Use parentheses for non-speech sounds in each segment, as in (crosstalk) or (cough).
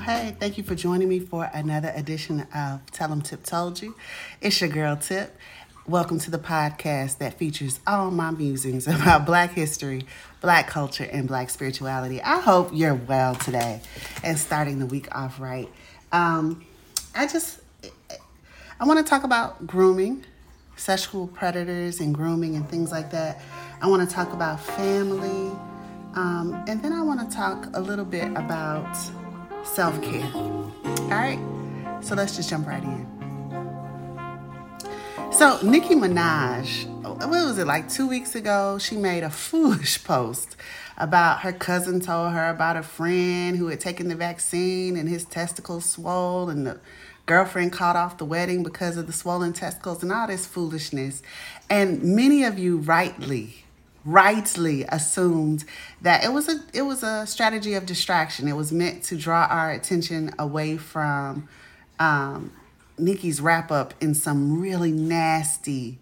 Hey thank you for joining me for another edition of Tell 'em Tip Told You. It's your girl Tip. Welcome to the podcast that features all my musings (laughs) about black history, black culture, and black spirituality. I hope you're well today and starting the week off right. Um, I just, I want to talk about grooming, sexual predators and grooming and things like that. I want to talk about family. Um, and then I want to talk a little bit about self care. All right, so let's just jump right in. So, Nicki Minaj, what was it like two weeks ago? She made a (laughs) foolish post about her cousin told her about a friend who had taken the vaccine and his testicles swole, and the girlfriend caught off the wedding because of the swollen testicles and all this foolishness. And many of you rightly rightly assumed that it was a it was a strategy of distraction. It was meant to draw our attention away from um, Nicki's wrap up in some really nasty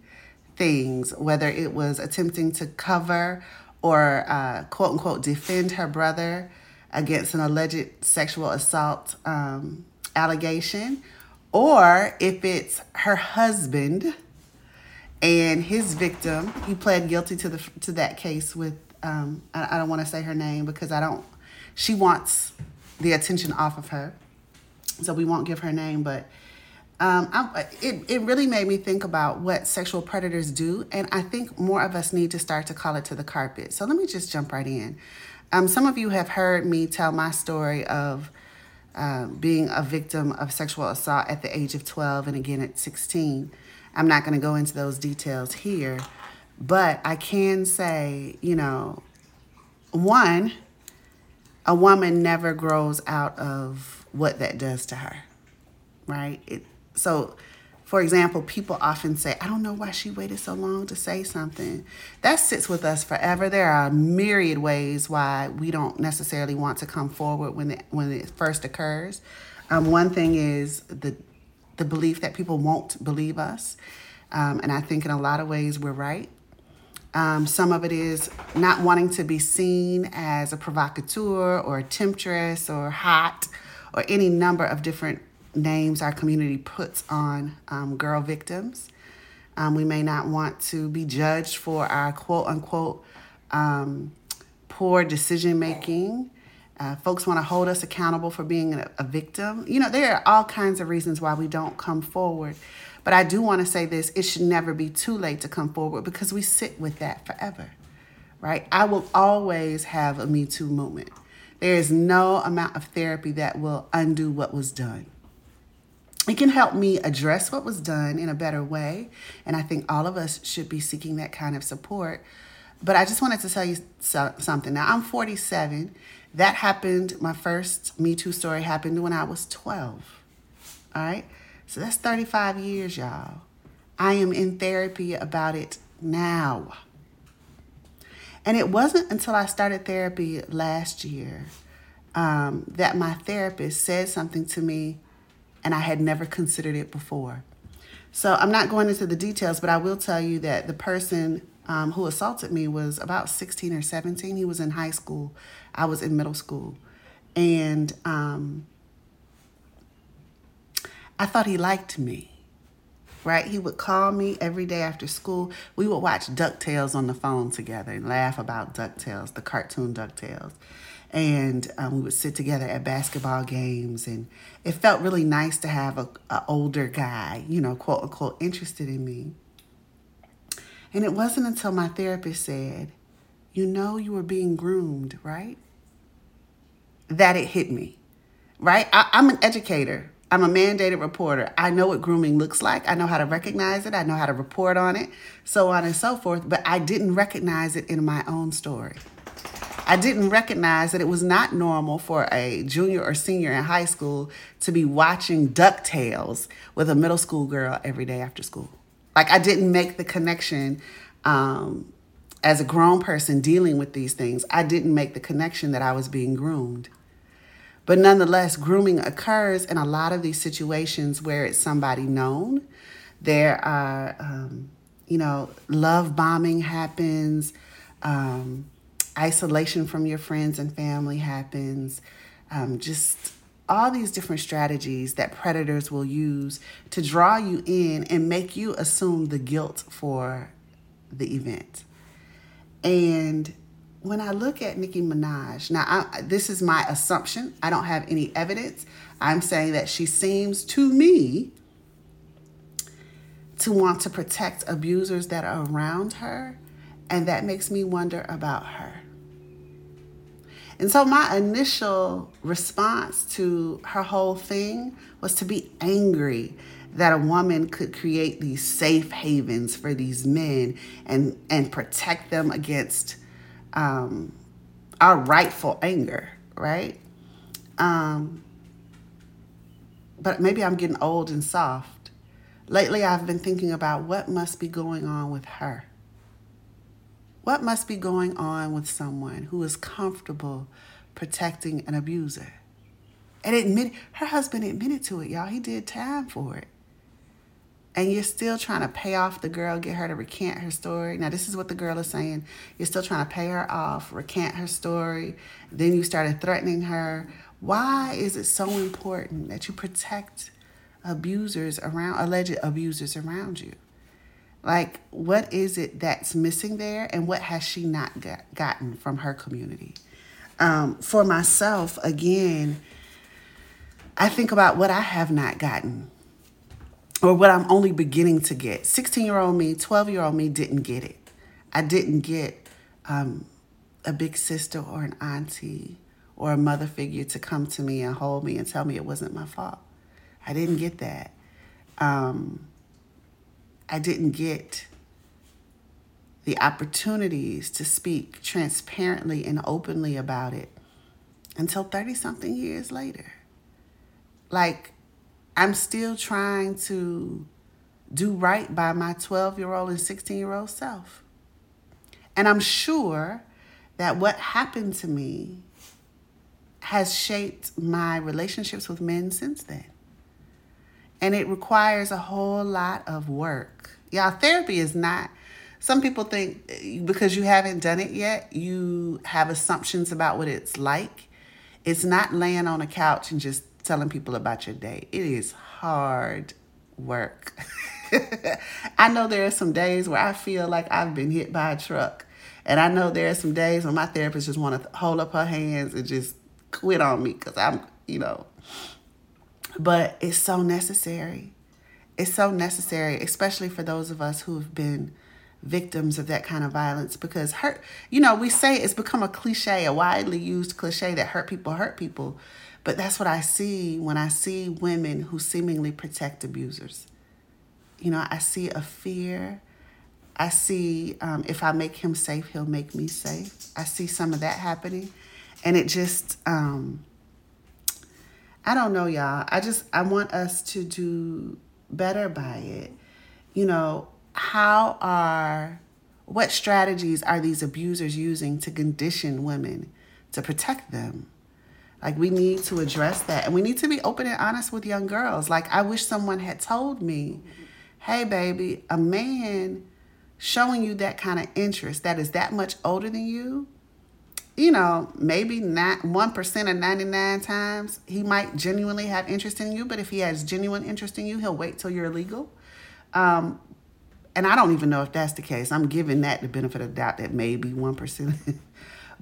things, whether it was attempting to cover or uh, quote unquote defend her brother against an alleged sexual assault um, allegation, or if it's her husband and his victim he pled guilty to the to that case with um, I, I don't want to say her name because I don't she wants the attention off of her. So we won't give her name but um, I, it, it really made me think about what sexual predators do and I think more of us need to start to call it to the carpet. So let me just jump right in. Um, some of you have heard me tell my story of uh, being a victim of sexual assault at the age of 12 and again at 16 I'm not going to go into those details here, but I can say, you know, one, a woman never grows out of what that does to her, right? It, so, for example, people often say, I don't know why she waited so long to say something. That sits with us forever. There are myriad ways why we don't necessarily want to come forward when it, when it first occurs. Um, one thing is the the belief that people won't believe us. Um, and I think in a lot of ways we're right. Um, some of it is not wanting to be seen as a provocateur or a temptress or hot or any number of different names our community puts on um, girl victims. Um, we may not want to be judged for our quote unquote um, poor decision making. Uh, folks want to hold us accountable for being a, a victim. You know, there are all kinds of reasons why we don't come forward. But I do want to say this it should never be too late to come forward because we sit with that forever, right? I will always have a Me Too moment. There is no amount of therapy that will undo what was done. It can help me address what was done in a better way. And I think all of us should be seeking that kind of support. But I just wanted to tell you so, something. Now, I'm 47. That happened, my first Me Too story happened when I was 12. All right? So that's 35 years, y'all. I am in therapy about it now. And it wasn't until I started therapy last year um, that my therapist said something to me, and I had never considered it before. So I'm not going into the details, but I will tell you that the person um, who assaulted me was about 16 or 17. He was in high school, I was in middle school. And um, I thought he liked me, right? He would call me every day after school. We would watch DuckTales on the phone together and laugh about DuckTales, the cartoon DuckTales. And um, we would sit together at basketball games, and it felt really nice to have a, a older guy, you know, quote unquote, interested in me. And it wasn't until my therapist said, You know, you were being groomed, right? That it hit me, right? I, I'm an educator, I'm a mandated reporter. I know what grooming looks like. I know how to recognize it. I know how to report on it, so on and so forth. But I didn't recognize it in my own story. I didn't recognize that it was not normal for a junior or senior in high school to be watching DuckTales with a middle school girl every day after school. Like, I didn't make the connection um, as a grown person dealing with these things. I didn't make the connection that I was being groomed. But nonetheless, grooming occurs in a lot of these situations where it's somebody known. There are, um, you know, love bombing happens. Um, isolation from your friends and family happens. Um, just all these different strategies that predators will use to draw you in and make you assume the guilt for the event. And when I look at Nicki Minaj, now I, this is my assumption. I don't have any evidence. I'm saying that she seems to me to want to protect abusers that are around her, and that makes me wonder about her. And so my initial response to her whole thing was to be angry that a woman could create these safe havens for these men and and protect them against um, our rightful anger, right? Um, but maybe I'm getting old and soft. Lately, I've been thinking about what must be going on with her. What must be going on with someone who is comfortable protecting an abuser? And admit her husband admitted to it, y'all. He did time for it. And you're still trying to pay off the girl, get her to recant her story. Now, this is what the girl is saying. You're still trying to pay her off, recant her story. Then you started threatening her. Why is it so important that you protect abusers around, alleged abusers around you? Like, what is it that's missing there, and what has she not got, gotten from her community? Um, for myself, again, I think about what I have not gotten or what I'm only beginning to get. 16 year old me, 12 year old me didn't get it. I didn't get um, a big sister or an auntie or a mother figure to come to me and hold me and tell me it wasn't my fault. I didn't get that. Um, I didn't get the opportunities to speak transparently and openly about it until 30 something years later. Like, I'm still trying to do right by my 12 year old and 16 year old self. And I'm sure that what happened to me has shaped my relationships with men since then. And it requires a whole lot of work. Y'all, therapy is not, some people think eh, because you haven't done it yet, you have assumptions about what it's like. It's not laying on a couch and just telling people about your day. It is hard work. (laughs) I know there are some days where I feel like I've been hit by a truck. And I know there are some days when my therapist just want to hold up her hands and just quit on me because I'm, you know, but it's so necessary. It's so necessary, especially for those of us who have been victims of that kind of violence because hurt, you know, we say it's become a cliche, a widely used cliche that hurt people hurt people. But that's what I see when I see women who seemingly protect abusers. You know, I see a fear. I see um, if I make him safe, he'll make me safe. I see some of that happening. And it just, um, I don't know, y'all. I just, I want us to do better by it. You know, how are, what strategies are these abusers using to condition women to protect them? Like we need to address that. And we need to be open and honest with young girls. Like I wish someone had told me, hey baby, a man showing you that kind of interest that is that much older than you, you know, maybe not one percent of ninety nine times he might genuinely have interest in you, but if he has genuine interest in you, he'll wait till you're legal. Um, and I don't even know if that's the case. I'm giving that the benefit of the doubt that maybe one percent (laughs)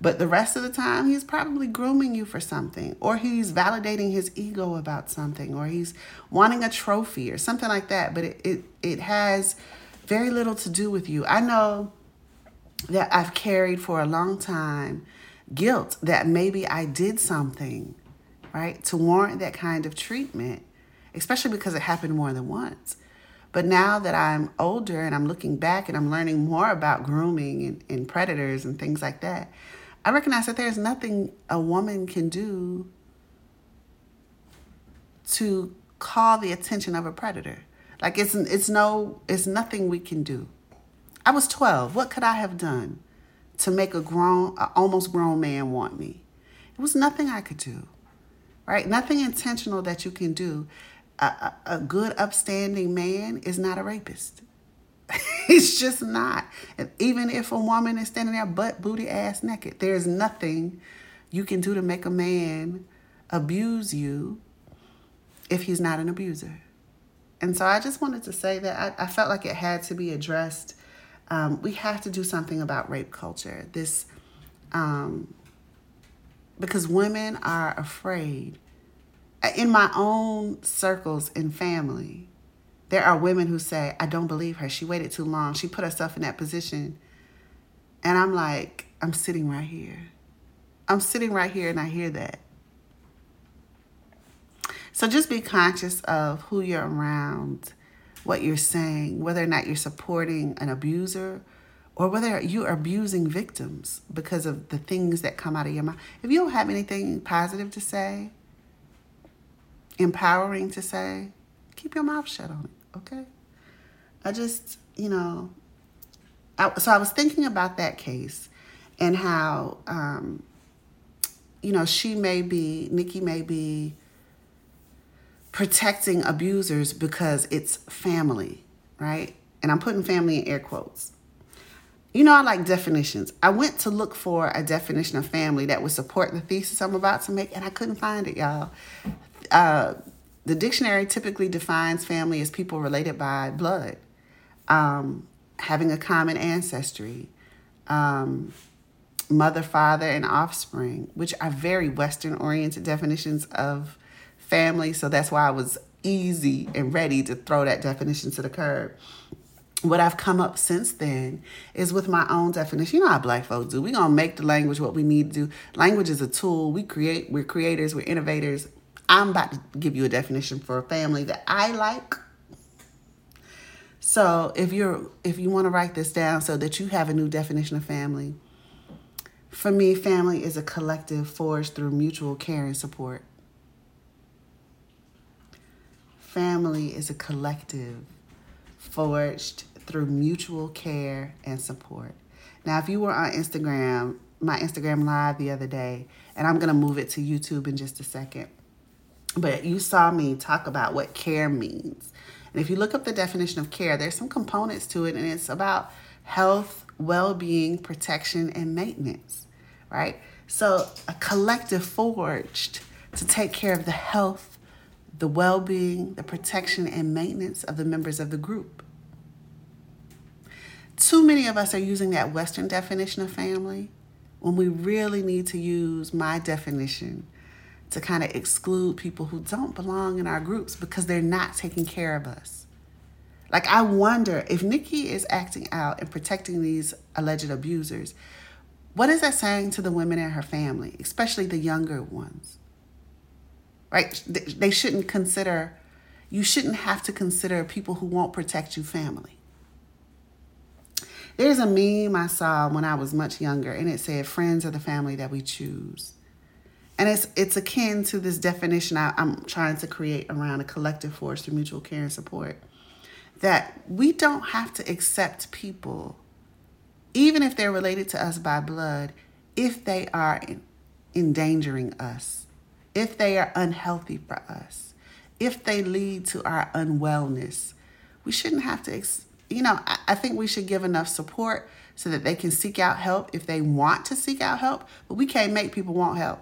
But the rest of the time, he's probably grooming you for something, or he's validating his ego about something, or he's wanting a trophy or something like that. But it, it, it has very little to do with you. I know that I've carried for a long time guilt that maybe I did something, right, to warrant that kind of treatment, especially because it happened more than once. But now that I'm older and I'm looking back and I'm learning more about grooming and, and predators and things like that, I recognize that there's nothing a woman can do to call the attention of a predator. Like it's it's no it's nothing we can do. I was 12. What could I have done to make a grown a almost grown man want me? It was nothing I could do. Right? Nothing intentional that you can do. A, a, a good upstanding man is not a rapist. (laughs) it's just not. even if a woman is standing there butt booty ass naked, there's nothing you can do to make a man abuse you if he's not an abuser. And so I just wanted to say that I, I felt like it had to be addressed. Um, we have to do something about rape culture. This, um, because women are afraid. In my own circles and family, there are women who say, I don't believe her. She waited too long. She put herself in that position. And I'm like, I'm sitting right here. I'm sitting right here and I hear that. So just be conscious of who you're around, what you're saying, whether or not you're supporting an abuser or whether you're abusing victims because of the things that come out of your mouth. If you don't have anything positive to say, empowering to say, keep your mouth shut on it, okay? I just, you know, I, so I was thinking about that case and how, um, you know, she may be, Nicki may be protecting abusers because it's family, right? And I'm putting family in air quotes. You know, I like definitions. I went to look for a definition of family that would support the thesis I'm about to make, and I couldn't find it, y'all. Uh, the dictionary typically defines family as people related by blood, um, having a common ancestry, um, mother, father, and offspring, which are very Western oriented definitions of family. So that's why I was easy and ready to throw that definition to the curb. What I've come up since then is with my own definition. You know how black folks do. We're gonna make the language what we need to do. Language is a tool. We create, we're creators, we're innovators. I'm about to give you a definition for a family that I like. So if you're if you want to write this down so that you have a new definition of family, for me, family is a collective forged through mutual care and support. Family is a collective forged through mutual care and support. Now, if you were on Instagram, my Instagram live the other day, and I'm going to move it to YouTube in just a second, but you saw me talk about what care means. And if you look up the definition of care, there's some components to it, and it's about health, well being, protection, and maintenance, right? So, a collective forged to take care of the health, the well being, the protection, and maintenance of the members of the group. Too many of us are using that Western definition of family when we really need to use my definition to kind of exclude people who don't belong in our groups because they're not taking care of us. Like, I wonder if Nicki is acting out and protecting these alleged abusers, what is that saying to the women in her family, especially the younger ones? Right? They shouldn't consider, you shouldn't have to consider people who won't protect you family. There's a meme I saw when I was much younger, and it said, Friends are the family that we choose. And it's, it's akin to this definition I, I'm trying to create around a collective force through mutual care and support. That we don't have to accept people, even if they're related to us by blood, if they are endangering us if they are unhealthy for us, if they lead to our unwellness, we shouldn't have to, you know, I, think we should give enough support so that they can seek out help if they want to seek out help, but we can't make people want help.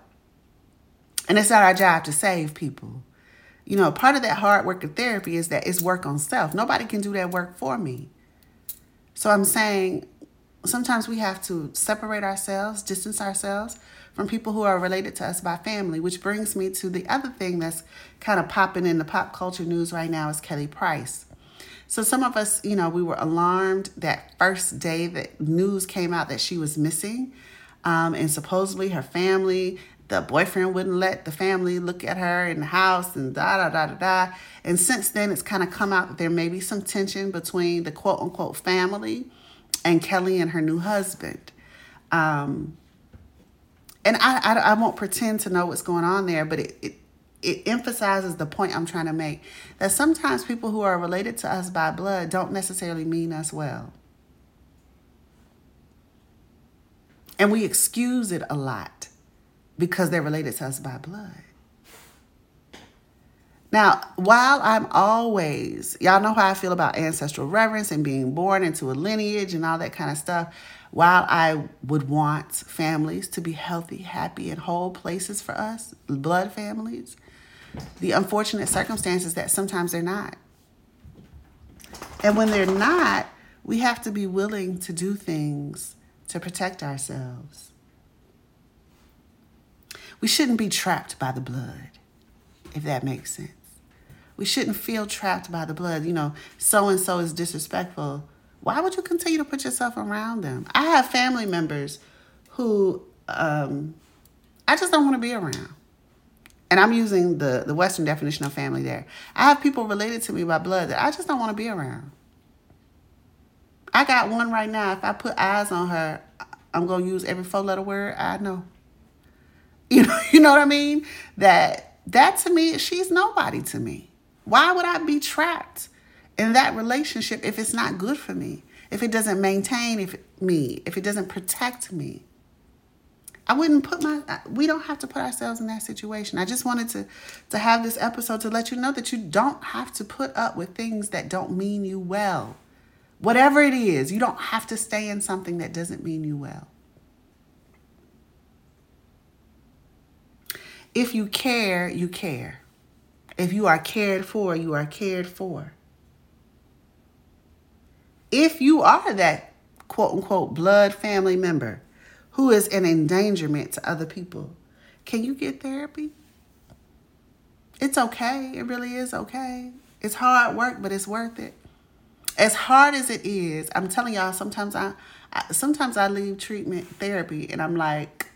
And it's not our job to save people. You know, part of that hard work of therapy is that it's work on self. Nobody can do that work for me. So I'm saying sometimes we have to separate ourselves, distance ourselves from people who are related to us by family, which brings me to the other thing that's kind of popping in the pop culture news right now is Kelly Price. So some of us, you know, we were alarmed that first day that news came out that she was missing. Um, and supposedly her family, the boyfriend wouldn't let the family look at her in the house and da da da da da. And since then, it's kind of come out that there may be some tension between the quote unquote family and Kelly and her new husband. Um, and I, I, I won't pretend to know what's going on there, but it, it it emphasizes the point I'm trying to make that sometimes people who are related to us by blood don't necessarily mean us well. And we excuse it a lot because they're related to us by blood. Now, while I'm always, y'all know how I feel about ancestral reverence and being born into a lineage and all that kind of stuff, while I would want families to be healthy, happy, and whole places for us, blood families, the unfortunate circumstances that sometimes they're not. And when they're not, we have to be willing to do things to protect ourselves. We shouldn't be trapped by the blood, if that makes sense. We shouldn't feel trapped by the blood. You know, so and so is disrespectful. Why would you continue to put yourself around them? I have family members who um, I just don't want to be around. And I'm using the, the Western definition of family there. I have people related to me by blood that I just don't want to be around. I got one right now. If I put eyes on her, I'm gonna use every four letter word I know. (laughs) You know, you know what I mean? That that to me, she's nobody to me. Why would I be trapped in that relationship if it's not good for me? If it doesn't maintain if me, if it doesn't protect me? I wouldn't put my we don't have to put ourselves in that situation. I just wanted to to have this episode to let you know that you don't have to put up with things that don't mean you well. Whatever it is, you don't have to stay in something that doesn't mean you well. If you care, you care. If you are cared for, you are cared for. If you are that quote unquote blood family member who is an endangerment to other people, can you get therapy? It's okay. It really is okay. It's hard work, but it's worth it as hard as it is, I'm telling y'all, sometimes I, I sometimes I leave treatment therapy and I'm like,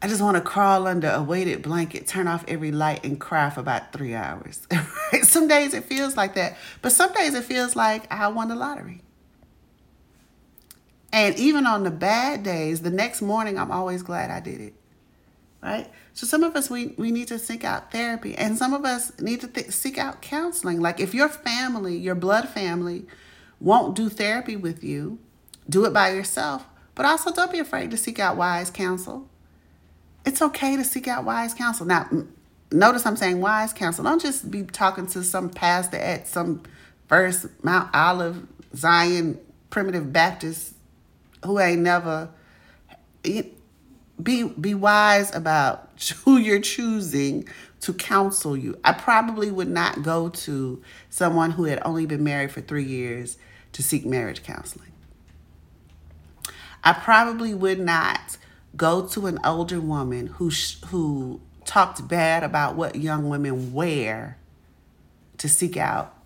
I just want to crawl under a weighted blanket, turn off every light, and cry for about three hours. (laughs) some days it feels like that, but some days it feels like I won the lottery. And even on the bad days, the next morning, I'm always glad I did it. Right? So some of us we, we need to seek out therapy, and some of us need to th- seek out counseling. Like if your family, your blood family, won't do therapy with you, do it by yourself. But also don't be afraid to seek out wise counsel. It's okay to seek out wise counsel. Now, notice I'm saying wise counsel. Don't just be talking to some pastor at some First Mount Olive Zion Primitive Baptist who ain't never be be wise about (laughs) who you're choosing to counsel you. I probably would not go to someone who had only been married for 3 years to seek marriage counseling. I probably would not go to an older woman who who talked bad about what young women wear to seek out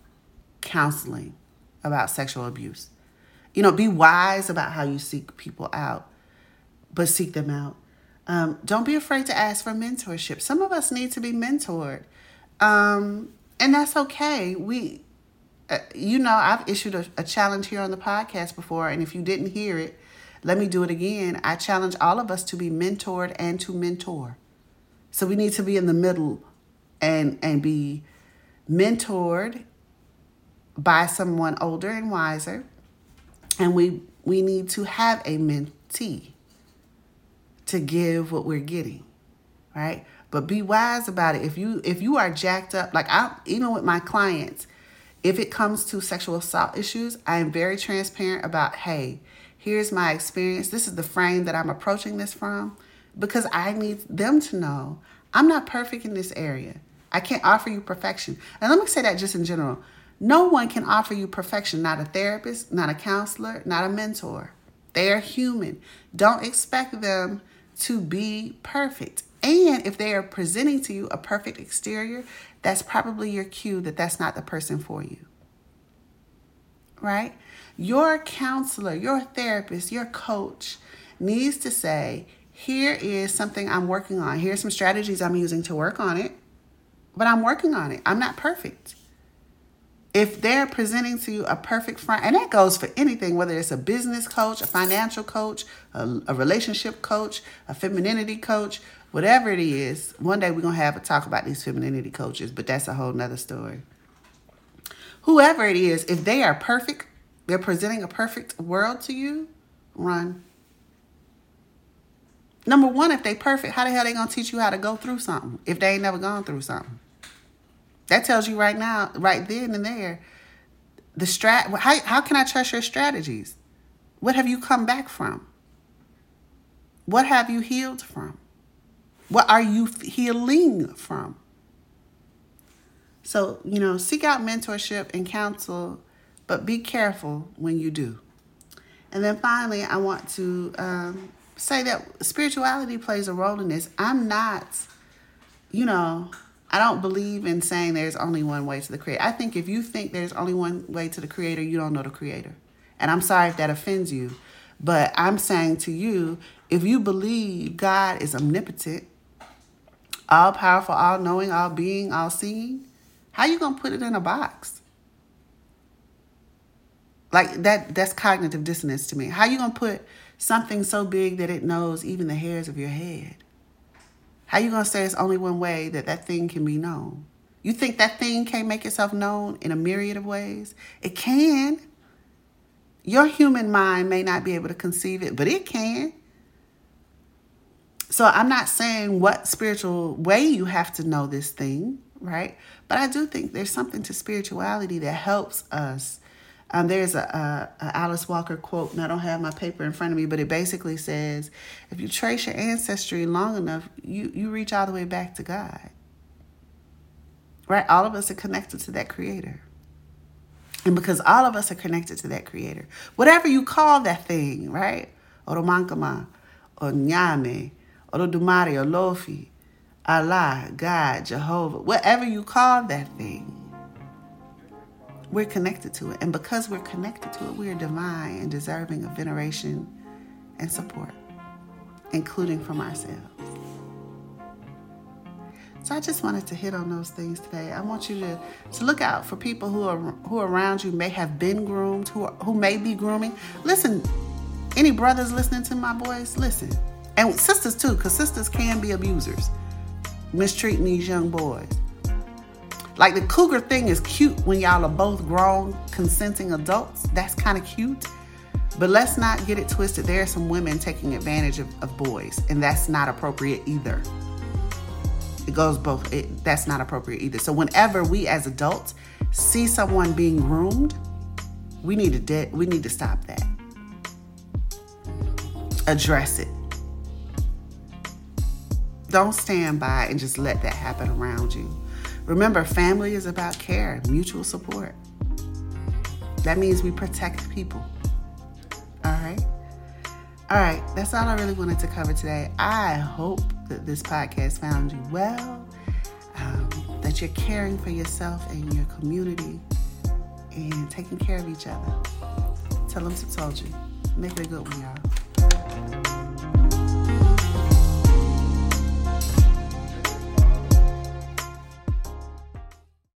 counseling about sexual abuse. You know, be wise about how you seek people out, but seek them out. Um, don't be afraid to ask for mentorship. Some of us need to be mentored, um, and that's okay. We, uh, you know, I've issued a, a challenge here on the podcast before, and if you didn't hear it, let me do it again. I challenge all of us to be mentored and to mentor. So we need to be in the middle and and be mentored by someone older and wiser. And we we need to have a mentee to give what we're getting, right? But be wise about it. If you if you are jacked up, like I even with my clients, if it comes to sexual assault issues, I am very transparent about, hey, here's my experience. This is the frame that I'm approaching this from because I need them to know I'm not perfect in this area. I can't offer you perfection. And let me say that just in general. No one can offer you perfection, not a therapist, not a counselor, not a mentor. They are human. Don't expect them to be perfect. And if they are presenting to you a perfect exterior, that's probably your cue that that's not the person for you. Right? Your counselor, your therapist, your coach needs to say, here is something I'm working on. Here's some strategies I'm using to work on it, but I'm working on it. I'm not perfect. if they're presenting to you a perfect front, and that goes for anything, whether it's a business coach, a financial coach, a, a relationship coach, a femininity coach, whatever it is, one day we're going to have a talk about these femininity coaches, but that's a whole nother story. Whoever it is, if they are perfect, they're presenting a perfect world to you, run. Number one, if they perfect, how the hell they gonna teach you how to go through something if they ain't never gone through something? That tells you right now, right then and there, the strat. How how can I trust your strategies? What have you come back from? What have you healed from? What are you healing from? So, you know, seek out mentorship and counsel, but be careful when you do. And then finally, I want to um, say that spirituality plays a role in this. I'm not, you know, I don't believe in saying there's only one way to the creator. I think if you think there's only one way to the creator, you don't know the creator. And I'm sorry if that offends you, but I'm saying to you, if you believe God is omnipotent, all powerful, all knowing, all being, all seeing, how you going to put it in a box? Like that that's cognitive dissonance to me. How you going to put something so big that it knows even the hairs of your head? How you going to say it's only one way that that thing can be known? You think that thing can't make itself known in a myriad of ways? It can. Your human mind may not be able to conceive it, but it can. So I'm not saying what spiritual way you have to know this thing, right? But I do think there's something to spirituality that helps us um, there's a, a, a, Alice Walker quote, and I don't have my paper in front of me, but it basically says, if you trace your ancestry long enough, you, you reach all the way back to God. Right? All of us are connected to that creator. And because all of us are connected to that creator, whatever you call that thing, right? Oromankama, or Nyame, or Dumari, or Lofi, Allah, God, Jehovah, whatever you call that thing, we're connected to it. And because we're connected to it, we are divine and deserving of veneration and support, including from ourselves. So I just wanted to hit on those things today. I want you to, to look out for people who are who are around you may have been groomed, who are, who may be grooming. Listen, any brothers listening to my voice, listen. And sisters too, because sisters can be abusers, mistreating these young boys. Like the cougar thing is cute when y'all are both grown, consenting adults. That's kind of cute. But let's not get it twisted. There are some women taking advantage of, of boys, and that's not appropriate either. It goes both. It, that's not appropriate either. So whenever we as adults see someone being groomed, we need to de- we need to stop that. Address it. Don't stand by and just let that happen around you. Remember, family is about care, mutual support. That means we protect people. All right? All right, that's all I really wanted to cover today. I hope that this podcast found you well, um, that you're caring for yourself and your community and taking care of each other. Tell them to told you. Make it a good one, y'all.